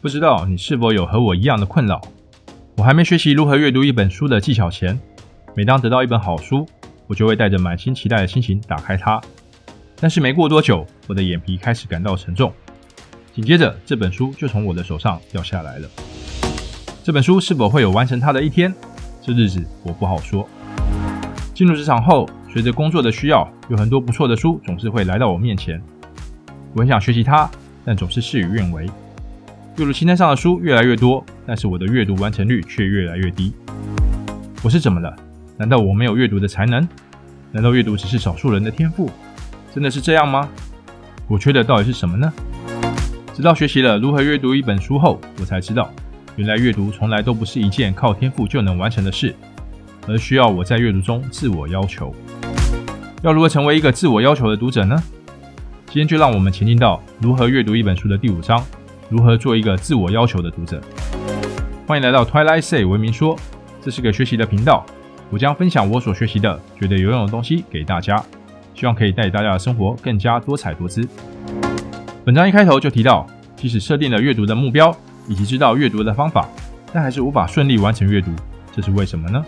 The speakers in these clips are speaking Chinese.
不知道你是否有和我一样的困扰？我还没学习如何阅读一本书的技巧前，每当得到一本好书，我就会带着满心期待的心情打开它。但是没过多久，我的眼皮开始感到沉重，紧接着这本书就从我的手上掉下来了。这本书是否会有完成它的一天？这日子我不好说。进入职场后，随着工作的需要，有很多不错的书总是会来到我面前，我很想学习它，但总是事与愿违。阅读清单上的书越来越多，但是我的阅读完成率却越来越低。我是怎么了？难道我没有阅读的才能？难道阅读只是少数人的天赋？真的是这样吗？我缺的到底是什么呢？直到学习了如何阅读一本书后，我才知道，原来阅读从来都不是一件靠天赋就能完成的事，而需要我在阅读中自我要求。要如何成为一个自我要求的读者呢？今天就让我们前进到如何阅读一本书的第五章。如何做一个自我要求的读者？欢迎来到 Twilight Say 文明说，这是个学习的频道。我将分享我所学习的、觉得有用的东西给大家，希望可以带给大家的生活更加多彩多姿。本章一开头就提到，即使设定了阅读的目标以及知道阅读的方法，但还是无法顺利完成阅读，这是为什么呢？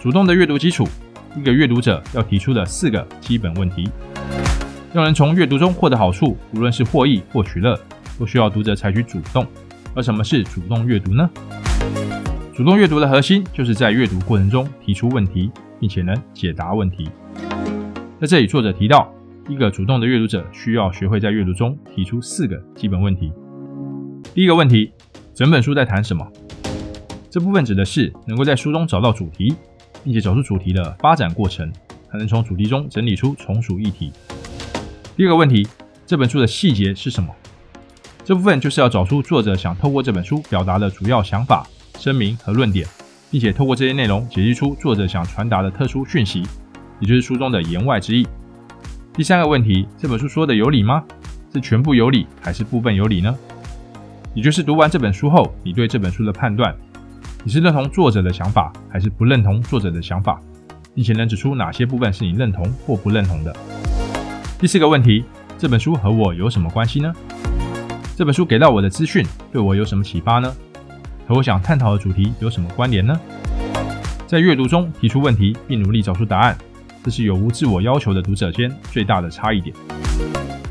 主动的阅读基础，一个阅读者要提出的四个基本问题，让人从阅读中获得好处，无论是获益或取乐。都需要读者采取主动，而什么是主动阅读呢？主动阅读的核心就是在阅读过程中提出问题，并且能解答问题。在这里，作者提到，一个主动的阅读者需要学会在阅读中提出四个基本问题。第一个问题：整本书在谈什么？这部分指的是能够在书中找到主题，并且找出主题的发展过程，还能从主题中整理出从属议题。第二个问题：这本书的细节是什么？这部分就是要找出作者想透过这本书表达的主要想法、声明和论点，并且透过这些内容解析出作者想传达的特殊讯息，也就是书中的言外之意。第三个问题，这本书说的有理吗？是全部有理还是部分有理呢？也就是读完这本书后，你对这本书的判断，你是认同作者的想法，还是不认同作者的想法，并且能指出哪些部分是你认同或不认同的。第四个问题，这本书和我有什么关系呢？这本书给到我的资讯对我有什么启发呢？和我想探讨的主题有什么关联呢？在阅读中提出问题并努力找出答案，这是有无自我要求的读者间最大的差异点。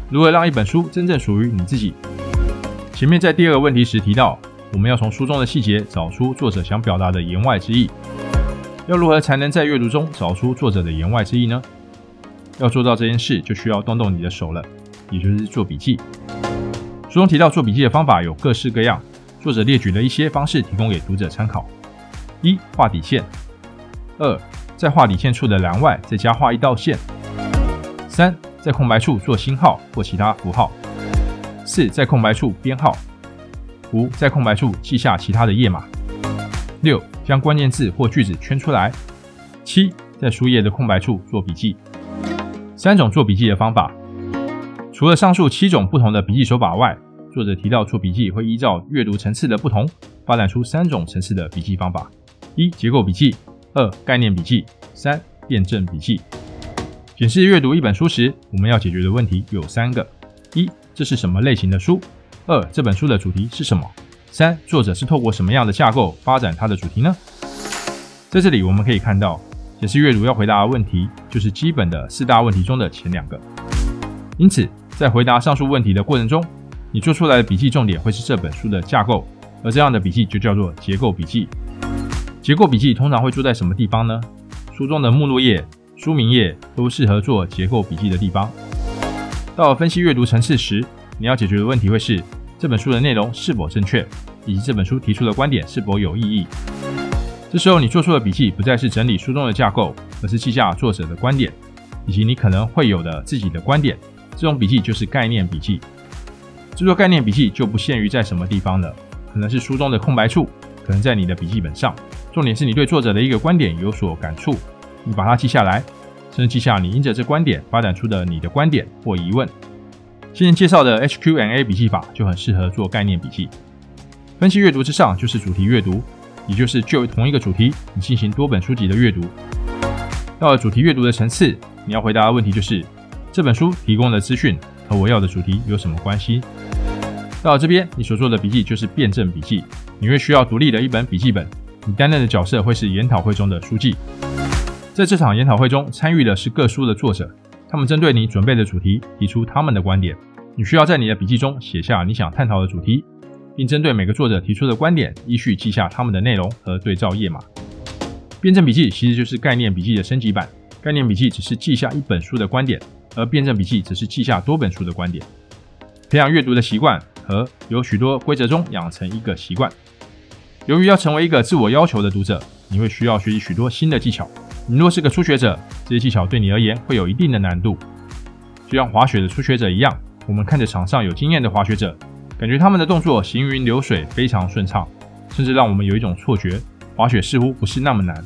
如何让一本书真正属于你自己？前面在第二个问题时提到，我们要从书中的细节找出作者想表达的言外之意。要如何才能在阅读中找出作者的言外之意呢？要做到这件事，就需要动动你的手了，也就是做笔记。书中提到做笔记的方法有各式各样，作者列举了一些方式提供给读者参考：一、画底线；二、在画底线处的栏外再加画一道线；三、在空白处做星号或其他符号；四、在空白处编号；五、在空白处记下其他的页码；六、将关键字或句子圈出来；七、在书页的空白处做笔记。三种做笔记的方法。除了上述七种不同的笔记手法外，作者提到，做笔记会依照阅读层次的不同，发展出三种层次的笔记方法：一、结构笔记；二、概念笔记；三、辩证笔记。检视阅读一本书时，我们要解决的问题有三个：一、这是什么类型的书？二、这本书的主题是什么？三、作者是透过什么样的架构发展他的主题呢？在这里我们可以看到，检视阅读要回答的问题，就是基本的四大问题中的前两个。因此，在回答上述问题的过程中，你做出来的笔记重点会是这本书的架构，而这样的笔记就叫做结构笔记。结构笔记通常会做在什么地方呢？书中的目录页、书名页都适合做结构笔记的地方。到分析阅读层次时，你要解决的问题会是这本书的内容是否正确，以及这本书提出的观点是否有意义。这时候你做出的笔记不再是整理书中的架构，而是记下作者的观点，以及你可能会有的自己的观点。这种笔记就是概念笔记。制作概念笔记就不限于在什么地方了，可能是书中的空白处，可能在你的笔记本上。重点是你对作者的一个观点有所感触，你把它记下来，甚至记下你因着这观点发展出的你的观点或疑问。今天介绍的 HQ&A 笔记法就很适合做概念笔记。分析阅读之上就是主题阅读，也就是就同一个主题，你进行多本书籍的阅读。到了主题阅读的层次，你要回答的问题就是。这本书提供的资讯和我要的主题有什么关系？到这边，你所做的笔记就是辩证笔记，你会需要独立的一本笔记本。你担任的角色会是研讨会中的书记。在这场研讨会中，参与的是各书的作者，他们针对你准备的主题提出他们的观点。你需要在你的笔记中写下你想探讨的主题，并针对每个作者提出的观点，依序记下他们的内容和对照页码。辩证笔记其实就是概念笔记的升级版。概念笔记只是记下一本书的观点，而辩证笔记只是记下多本书的观点。培养阅读的习惯和由许多规则中养成一个习惯。由于要成为一个自我要求的读者，你会需要学习许多新的技巧。你若是个初学者，这些技巧对你而言会有一定的难度。就像滑雪的初学者一样，我们看着场上有经验的滑雪者，感觉他们的动作行云流水，非常顺畅，甚至让我们有一种错觉，滑雪似乎不是那么难。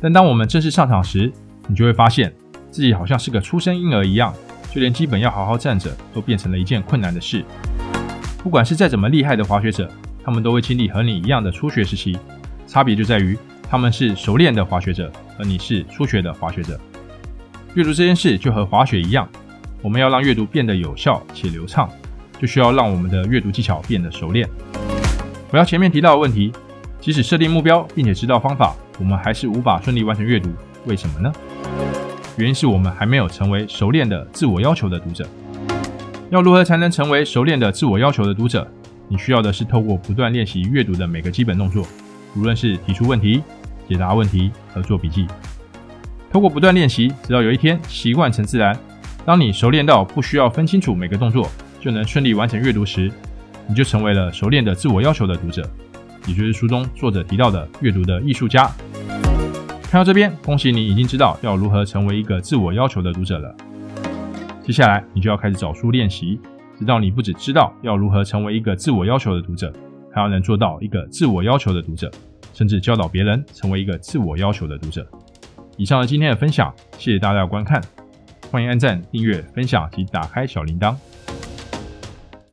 但当我们正式上场时，你就会发现自己好像是个初生婴儿一样，就连基本要好好站着都变成了一件困难的事。不管是再怎么厉害的滑雪者，他们都会经历和你一样的初学时期，差别就在于他们是熟练的滑雪者，而你是初学的滑雪者。阅读这件事就和滑雪一样，我们要让阅读变得有效且流畅，就需要让我们的阅读技巧变得熟练。回到前面提到的问题，即使设定目标并且知道方法，我们还是无法顺利完成阅读。为什么呢？原因是我们还没有成为熟练的自我要求的读者。要如何才能成为熟练的自我要求的读者？你需要的是透过不断练习阅读的每个基本动作，无论是提出问题、解答问题和做笔记。透过不断练习，直到有一天习惯成自然。当你熟练到不需要分清楚每个动作就能顺利完成阅读时，你就成为了熟练的自我要求的读者，也就是书中作者提到的阅读的艺术家。看到这边，恭喜你已经知道要如何成为一个自我要求的读者了。接下来，你就要开始找书练习，直到你不只知道要如何成为一个自我要求的读者，还要能做到一个自我要求的读者，甚至教导别人成为一个自我要求的读者。以上是今天的分享，谢谢大家的观看，欢迎按赞、订阅、分享及打开小铃铛。